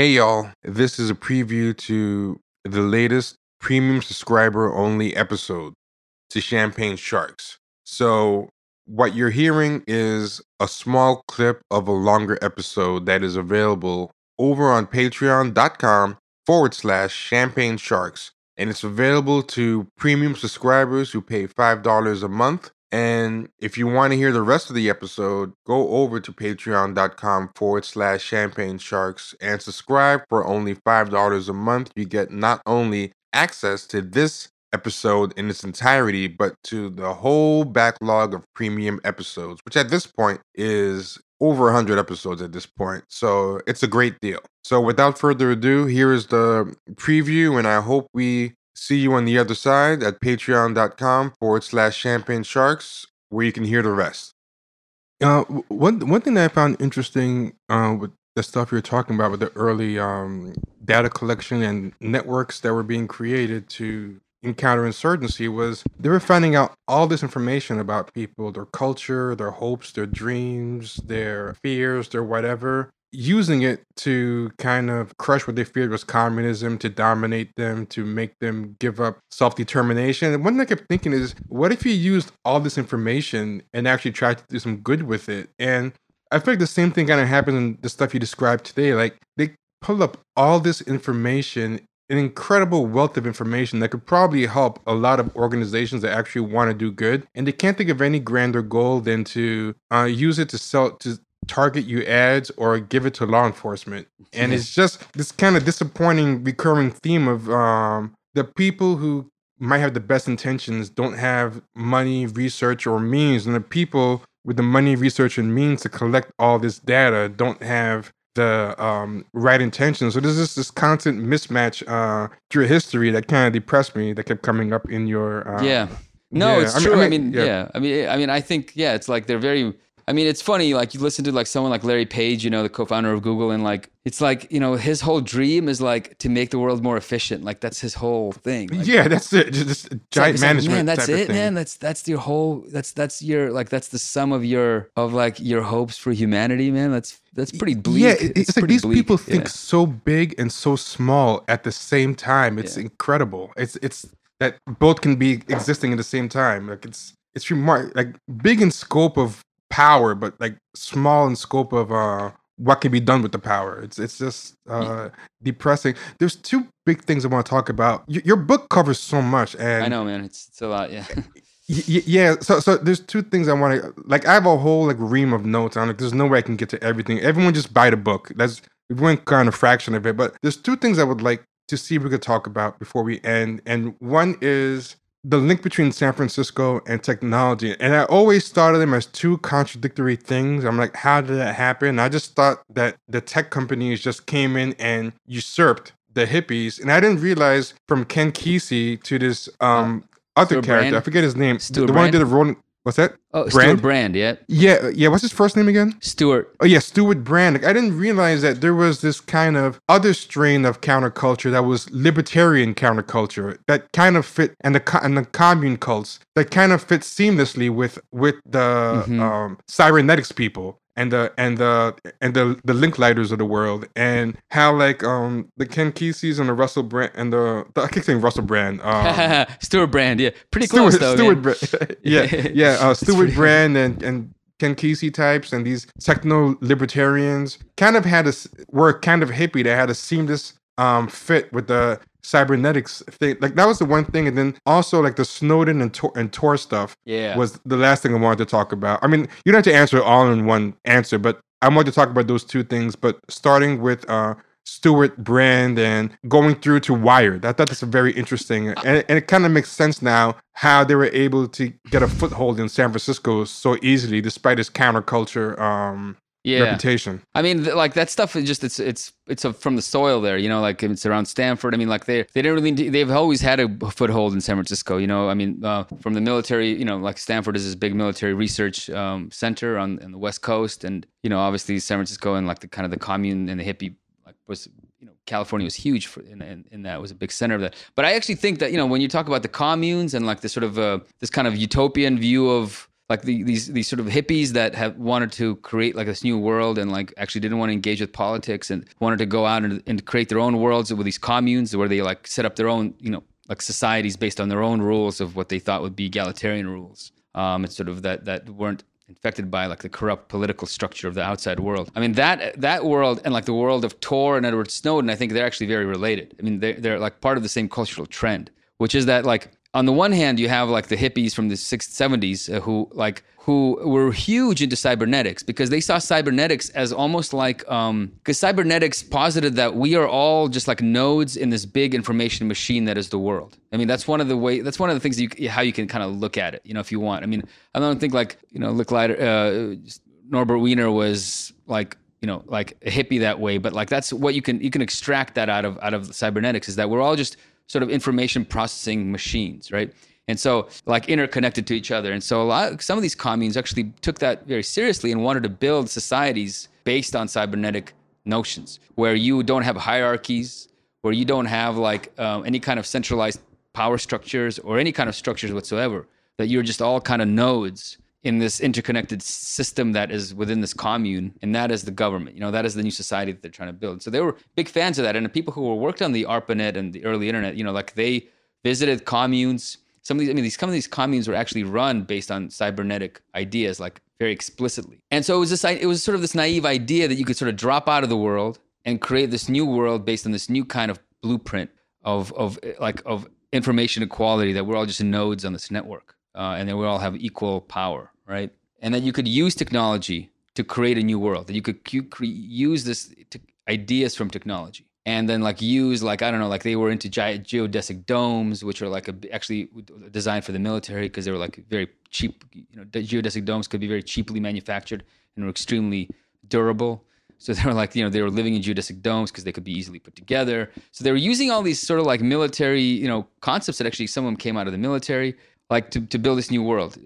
Hey y'all, this is a preview to the latest premium subscriber only episode to Champagne Sharks. So, what you're hearing is a small clip of a longer episode that is available over on patreon.com forward slash champagne sharks. And it's available to premium subscribers who pay $5 a month and if you want to hear the rest of the episode, go over to patreon.com forward slash champagne sharks and subscribe for only $5 a month. You get not only access to this episode in its entirety, but to the whole backlog of premium episodes, which at this point is over 100 episodes at this point. So it's a great deal. So without further ado, here is the preview, and I hope we See you on the other side at patreon.com forward slash champagne sharks, where you can hear the rest. Uh, one one thing that I found interesting uh, with the stuff you're talking about with the early um, data collection and networks that were being created to encounter insurgency was they were finding out all this information about people, their culture, their hopes, their dreams, their fears, their whatever, using it to kind of crush what they feared was communism, to dominate them, to make them give up self determination. And one thing I kept thinking is, what if you used all this information and actually tried to do some good with it? And I feel like the same thing kind of happened in the stuff you described today. Like they pull up all this information an incredible wealth of information that could probably help a lot of organizations that actually want to do good and they can't think of any grander goal than to uh, use it to sell to target you ads or give it to law enforcement. And it's just this kind of disappointing recurring theme of um, the people who might have the best intentions don't have money, research, or means. And the people with the money, research, and means to collect all this data don't have the um, right intentions. So there's just this constant mismatch uh, through history that kind of depressed me that kept coming up in your. Uh, yeah. No, yeah. it's I true. I mean, I mean yeah. yeah. I mean, I mean, I think, yeah, it's like they're very I mean, it's funny, like you listen to like someone like Larry Page, you know, the co-founder of Google, and like it's like, you know, his whole dream is like to make the world more efficient. Like that's his whole thing. Like, yeah, that's it. Just giant like, management. man, that's it, man. That's that's your whole that's that's your like that's the sum of your of like your hopes for humanity, man. That's that's pretty bleak. Yeah, it's, it's like these bleak. people think yeah. so big and so small at the same time. It's yeah. incredible. It's it's that both can be existing at the same time. Like it's it's remark like big in scope of power, but like small in scope of uh what can be done with the power. It's it's just uh depressing. There's two big things I want to talk about. Y- your book covers so much, and I know, man. It's it's a lot, yeah. y- yeah, so so there's two things I want to like. I have a whole like ream of notes on it. There's no way I can get to everything. Everyone just buy the book. That's we went kind of a fraction of it, but there's two things I would like to see if we could talk about before we end. And one is the link between San Francisco and technology. And I always thought of them as two contradictory things. I'm like, how did that happen? I just thought that the tech companies just came in and usurped the hippies. And I didn't realize from Ken Kesey to this um, other Stewart character, Brand? I forget his name, Stewart the Brand? one who did the Rolling. What's that? Oh, Brand? Stewart Brand, yeah. Yeah, yeah. What's his first name again? Stewart. Oh, yeah, Stewart Brand. Like, I didn't realize that there was this kind of other strain of counterculture that was libertarian counterculture that kind of fit, and the and the commune cults that kind of fit seamlessly with with the mm-hmm. um, cybernetics people and the and the and the the Lickliders of the world and how like um the Ken Keseys and the Russell Brand and the, the I keep saying Russell Brand um Stewart Brand yeah. Pretty Stewart, close though Stewart Brand yeah yeah uh, Stewart Brand and and Ken Kesey types and these techno libertarians kind of had a were kind of hippie. That had a seamless um fit with the cybernetics thing. Like that was the one thing, and then also like the Snowden and Tor, and Tor stuff. Yeah, was the last thing I wanted to talk about. I mean, you don't have to answer it all in one answer, but I wanted to talk about those two things. But starting with uh, Stewart Brand and going through to Wired, I thought that's very interesting, and, and it kind of makes sense now how they were able to get a foothold in San Francisco so easily, despite its counterculture um, yeah. reputation. I mean, like that stuff is just it's it's it's a, from the soil there. You know, like it's around Stanford. I mean, like they they didn't really they've always had a foothold in San Francisco. You know, I mean, uh, from the military. You know, like Stanford is this big military research um, center on, on the West Coast, and you know, obviously San Francisco and like the kind of the commune and the hippie like was you know California was huge for in, in, in, that was a big center of that. But I actually think that you know when you talk about the communes and like this sort of uh, this kind of utopian view of like the, these these sort of hippies that have wanted to create like this new world and like actually didn't want to engage with politics and wanted to go out and, and create their own worlds with these communes where they like set up their own you know like societies based on their own rules of what they thought would be egalitarian rules um, it's sort of that that weren't infected by like the corrupt political structure of the outside world. I mean that that world and like the world of Tor and Edward Snowden, I think they're actually very related. I mean they're, they're like part of the same cultural trend, which is that like on the one hand, you have like the hippies from the 60s, 70s who like who were huge into cybernetics because they saw cybernetics as almost like because um, cybernetics posited that we are all just like nodes in this big information machine that is the world. I mean, that's one of the way. That's one of the things you, how you can kind of look at it. You know, if you want. I mean, I don't think like you know, look like uh, Norbert Wiener was like you know like a hippie that way, but like that's what you can you can extract that out of out of cybernetics is that we're all just sort of information processing machines, right? And so, like interconnected to each other. And so, a lot, some of these communes actually took that very seriously and wanted to build societies based on cybernetic notions, where you don't have hierarchies, where you don't have like um, any kind of centralized power structures or any kind of structures whatsoever. That you're just all kind of nodes in this interconnected system that is within this commune, and that is the government. You know, that is the new society that they're trying to build. So they were big fans of that, and the people who were worked on the ARPANET and the early internet, you know, like they visited communes. Some of these, I mean, these some of these communes were actually run based on cybernetic ideas, like very explicitly. And so it was this, it was sort of this naive idea that you could sort of drop out of the world and create this new world based on this new kind of blueprint of of like of information equality that we're all just nodes on this network uh, and then we all have equal power, right? And that you could use technology to create a new world. That you could use this ideas from technology, and then like use like I don't know, like they were into giant geodesic domes, which are like a, actually designed for the military because they were like very cheap. You know, geodesic domes could be very cheaply manufactured and were extremely durable. So they were like, you know, they were living in geodesic domes because they could be easily put together. So they were using all these sort of like military, you know, concepts that actually some of them came out of the military like to, to build this new world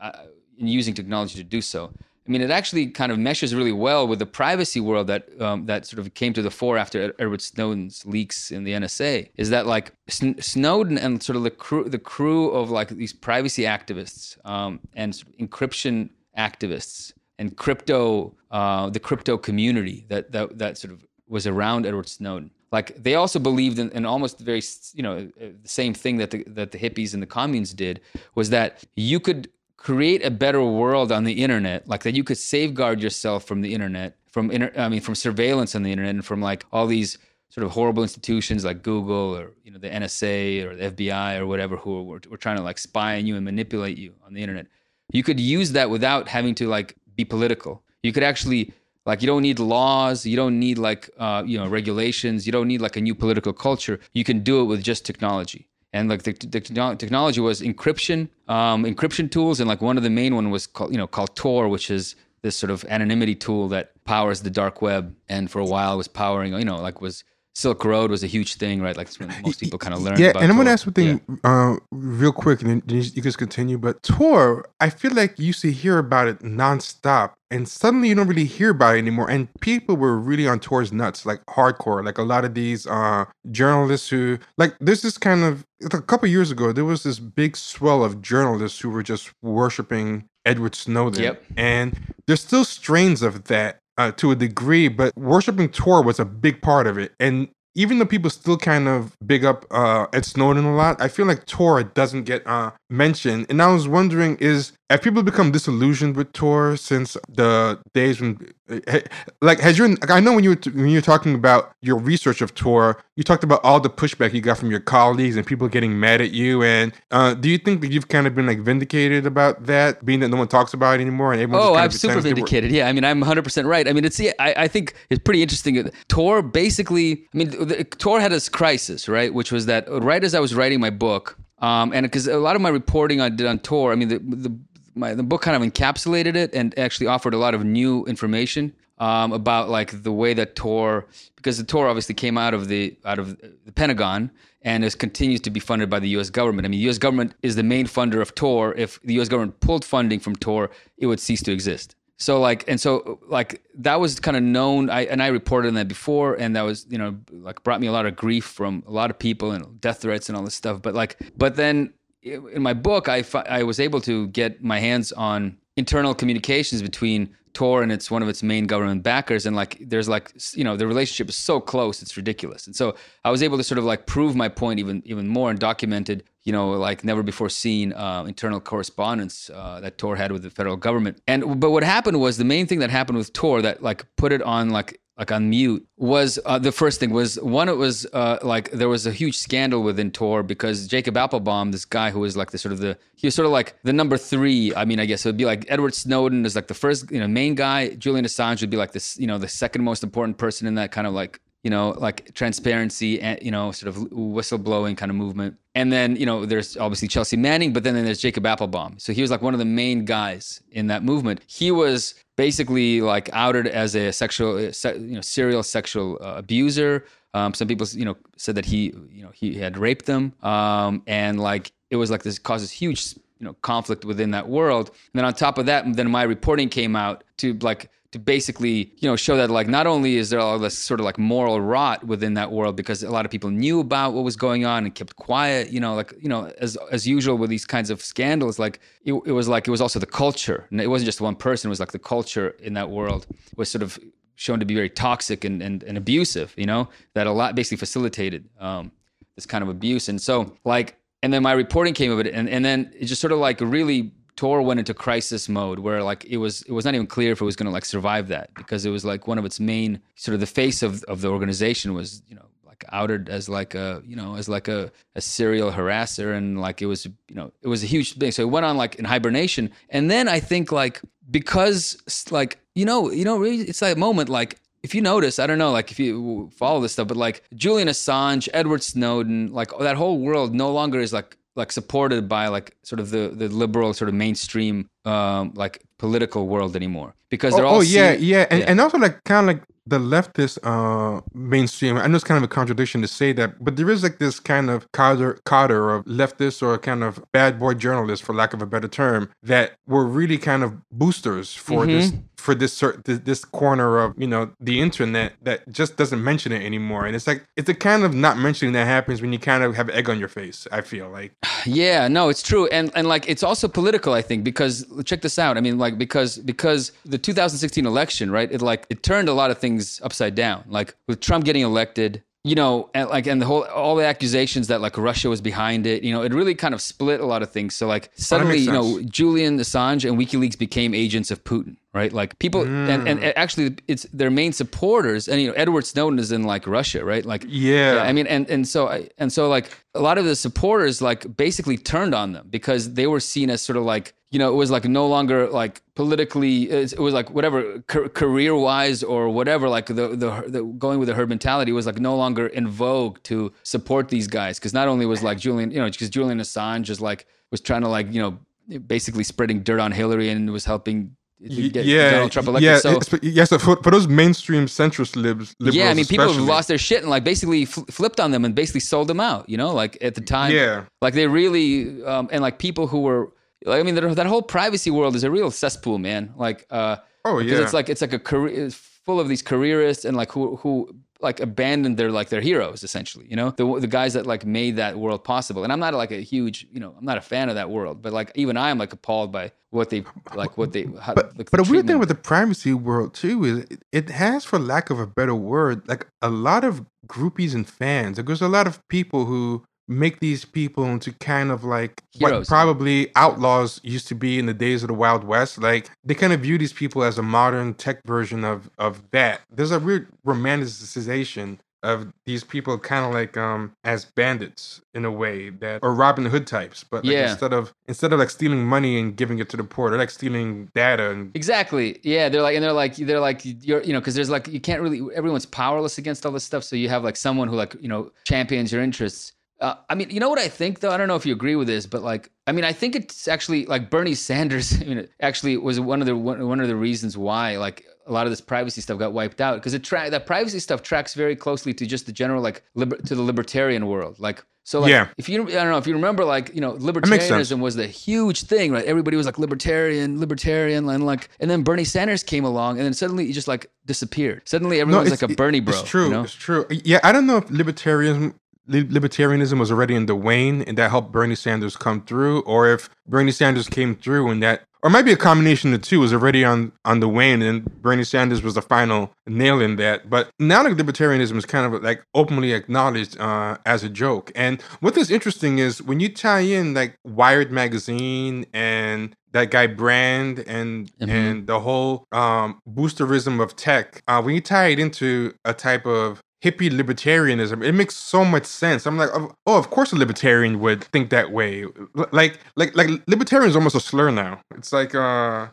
uh, using technology to do so. I mean, it actually kind of meshes really well with the privacy world that um, that sort of came to the fore after Edward Snowden's leaks in the NSA. Is that like Snowden and sort of the crew, the crew of like these privacy activists um, and sort of encryption activists and crypto, uh, the crypto community that, that that sort of was around Edward Snowden like they also believed in, in almost very you know uh, the same thing that the that the hippies and the communes did was that you could create a better world on the internet like that you could safeguard yourself from the internet from inter, i mean from surveillance on the internet and from like all these sort of horrible institutions like google or you know the nsa or the fbi or whatever who were, were trying to like spy on you and manipulate you on the internet. You could use that without having to like be political. You could actually like you don't need laws, you don't need like uh, you know regulations, you don't need like a new political culture. You can do it with just technology. And like the, the technology was encryption, um, encryption tools, and like one of the main one was called you know called Tor, which is this sort of anonymity tool that powers the dark web, and for a while was powering you know like was Silk Road was a huge thing, right? Like most people kind of learned. Yeah, and I'm gonna ask one thing yeah. uh, real quick, and then you guys continue. But Tor, I feel like you used to hear about it nonstop, and suddenly you don't really hear about it anymore. And people were really on Tor's nuts, like hardcore. Like a lot of these uh, journalists who, like, there's this kind of a couple years ago, there was this big swell of journalists who were just worshiping Edward Snowden. Yep. And there's still strains of that uh, to a degree, but worshiping Tor was a big part of it. And even though people still kind of big up uh, Ed Snowden a lot, I feel like Tor doesn't get uh, mentioned. And I was wondering, is have people become disillusioned with Tor since the days when, eh, like, has your? I know when you were when you're talking about your research of Tor, you talked about all the pushback you got from your colleagues and people getting mad at you. And uh, do you think that you've kind of been like vindicated about that, being that no one talks about it anymore? And oh, I'm super vindicated. Yeah, I mean, I'm 100 percent right. I mean, it's yeah, I, I think it's pretty interesting. Tor basically, I mean, the, Tor had this crisis, right? Which was that right as I was writing my book. Um, and because a lot of my reporting I did on Tor, I mean, the, the my the book kind of encapsulated it and actually offered a lot of new information um, about like the way that Tor, because the Tor obviously came out of the out of the Pentagon and is continues to be funded by the U.S. government. I mean, the U.S. government is the main funder of Tor. If the U.S. government pulled funding from Tor, it would cease to exist. So like, and so like that was kind of known. I and I reported on that before, and that was you know like brought me a lot of grief from a lot of people and death threats and all this stuff. But like, but then in my book, I I was able to get my hands on internal communications between Tor and it's one of its main government backers, and like there's like you know the relationship is so close, it's ridiculous. And so I was able to sort of like prove my point even even more and documented you know like never before seen uh, internal correspondence uh, that Tor had with the federal government. And but what happened was the main thing that happened with Tor that like put it on like like on mute was uh, the first thing was one it was uh, like there was a huge scandal within Tor because Jacob Appelbaum this guy who was like the sort of the he was sort of like the number three. I mean I guess it would be like Edward Snowden is like the first you know main guy. Julian Assange would be like this you know the second most important person in that kind of like you know like transparency and you know sort of whistleblowing kind of movement. And then you know there's obviously Chelsea Manning but then, then there's Jacob Appelbaum. So he was like one of the main guys in that movement. He was basically like outed as a sexual you know serial sexual uh, abuser. Um, some people you know said that he you know he had raped them. Um, and like it was like this causes huge you know conflict within that world. And then on top of that then my reporting came out to like to basically you know show that like not only is there all this sort of like moral rot within that world because a lot of people knew about what was going on and kept quiet you know like you know as as usual with these kinds of scandals like it, it was like it was also the culture. And it wasn't just one person it was like the culture in that world was sort of shown to be very toxic and and, and abusive you know that a lot basically facilitated um, this kind of abuse. And so like and then my reporting came of it and, and then it just sort of like really Tor went into crisis mode where like it was it was not even clear if it was going to like survive that because it was like one of its main sort of the face of of the organization was you know like outed as like a you know as like a, a serial harasser and like it was you know it was a huge thing. So it went on like in hibernation. And then I think like because like you know you know really it's that moment like if you notice, I don't know, like if you follow this stuff, but like Julian Assange, Edward Snowden, like that whole world no longer is like like supported by like sort of the the liberal sort of mainstream um like political world anymore because they're oh, all oh, yeah, yeah, and, yeah. and also like kind of like the leftist uh mainstream. I know it's kind of a contradiction to say that, but there is like this kind of cadre, cadre of leftists or a kind of bad boy journalists, for lack of a better term, that were really kind of boosters for this for this cer- this, this corner of you know the internet that just doesn't mention it anymore. And it's like it's the kind of not mentioning that happens when you kind of have egg on your face. I feel like Yeah, no, it's true, and and like it's also political, I think, because check this out. I mean, like because because the 2016 election, right? It like it turned a lot of things upside down. Like with Trump getting elected, you know, and like and the whole all the accusations that like Russia was behind it, you know, it really kind of split a lot of things. So like suddenly, you know. Julian Assange and WikiLeaks became agents of Putin, right? Like people, and and hmm. actually, it's their main supporters, and you know, Edward Snowden is in like Russia, right? Like yeah, I mean, and and so I, and so like a lot of the supporters like basically turned on them because they were seen as sort of like you know it was like no longer like politically it was like whatever career wise or whatever like the, the the going with the herd mentality was like no longer in vogue to support these guys because not only was like Julian you know because Julian Assange is like was trying to like you know basically spreading dirt on Hillary and was helping Get yeah, Donald Trump elected yeah, so yeah. So for, for those mainstream centrist libs, liberals yeah, I mean, people have lost their shit and like basically fl- flipped on them and basically sold them out. You know, like at the time, Yeah. like they really um, and like people who were like, I mean, that that whole privacy world is a real cesspool, man. Like, uh, Oh because yeah, it's like it's like a career it's full of these careerists and like who who like abandoned their like their heroes essentially you know the the guys that like made that world possible and i'm not like a huge you know i'm not a fan of that world but like even i am like appalled by what they like what they how, But like, but the a weird thing with the primacy world too is it, it has, for lack of a better word, like a lot of groupies and fans. Like there's a lot of people who make these people into kind of like what probably outlaws used to be in the days of the Wild West. Like they kind of view these people as a modern tech version of of that. There's a weird romanticization of these people kind of like um as bandits in a way that or Robin Hood types, but like Yeah. instead of instead of like stealing money and giving it to the poor, they're like stealing data and Exactly. Yeah, they're like, and they're like, they're like, you're, you know, because there's like, you can't really, everyone's powerless against all this stuff. So you have like someone who like, you know, champions your interests. Uh, I mean, you know what I think though? I don't know if you agree with this, but like, I mean, I think it's actually like Bernie Sanders. I mean, actually was one of the one, one of the reasons why like a lot of this privacy stuff got wiped out because it tra- that privacy stuff tracks very closely to just the general like liber- to the libertarian world. Like, so like, Yeah. if you I don't know if you remember like you know libertarianism was the huge thing, right? Everybody was like libertarian, libertarian, and like, and then Bernie Sanders came along, and then suddenly he just like disappeared. Suddenly everyone was like a Bernie bro. It's true. You know? It's true. Yeah, I don't know if libertarianism li- libertarianism was already in the wane and that helped Bernie Sanders come through, or if Bernie Sanders came through and that, or it might be a combination of the two, was already on on the wane and Bernie Sanders was the final nail in that. But now that libertarianism is kind of like openly acknowledged uh, as a joke. And what is interesting is when you tie in like Wired magazine and that guy Brand and Mhm. and the whole um, boosterism of tech, uh, when you tie it into a type of hippie libertarianism, it makes so much sense. I'm like, oh, of course a libertarian would think that way. Like, like, like libertarian is almost a slur now. It's like, uh,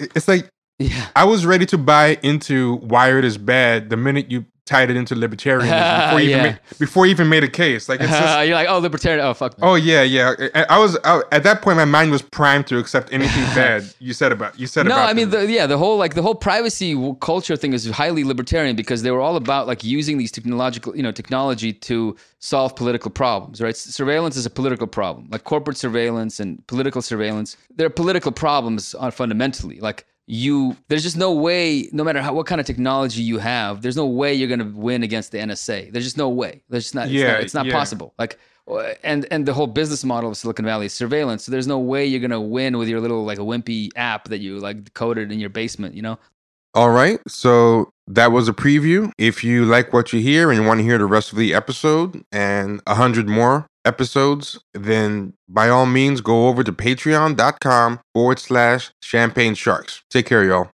it's like Yeah. I was ready to buy into Wired is bad the minute you tied it into libertarianism before you even made, before you even made a case. Like it's just. You're like, oh, libertarian. Oh, fuck. Oh yeah, yeah. I, I was I, at that point. My mind was primed to accept anything bad you said about you said no, about. I mean, the, yeah, the whole like the whole privacy culture thing is highly libertarian because they were all about like using these technological, you know, technology to solve political problems, right? Surveillance is a political problem, like corporate surveillance and political surveillance. They're political problems on fundamentally. Like you, there's just no way, no matter how what kind of technology you have, there's no way you're gonna win against the NSA. There's just no way. There's just not. It's Yeah, not, it's not yeah. possible. Like uh, and and the whole business model of Silicon Valley is surveillance. So there's no way you're gonna win with your little like a wimpy app that you like coded in your basement. You know. All right. So that was a preview. If you like what you hear and you want to hear the rest of the episode and a hundred more episodes, then by all means go over to patreon.com forward slash champagne sharks. Take care, y'all.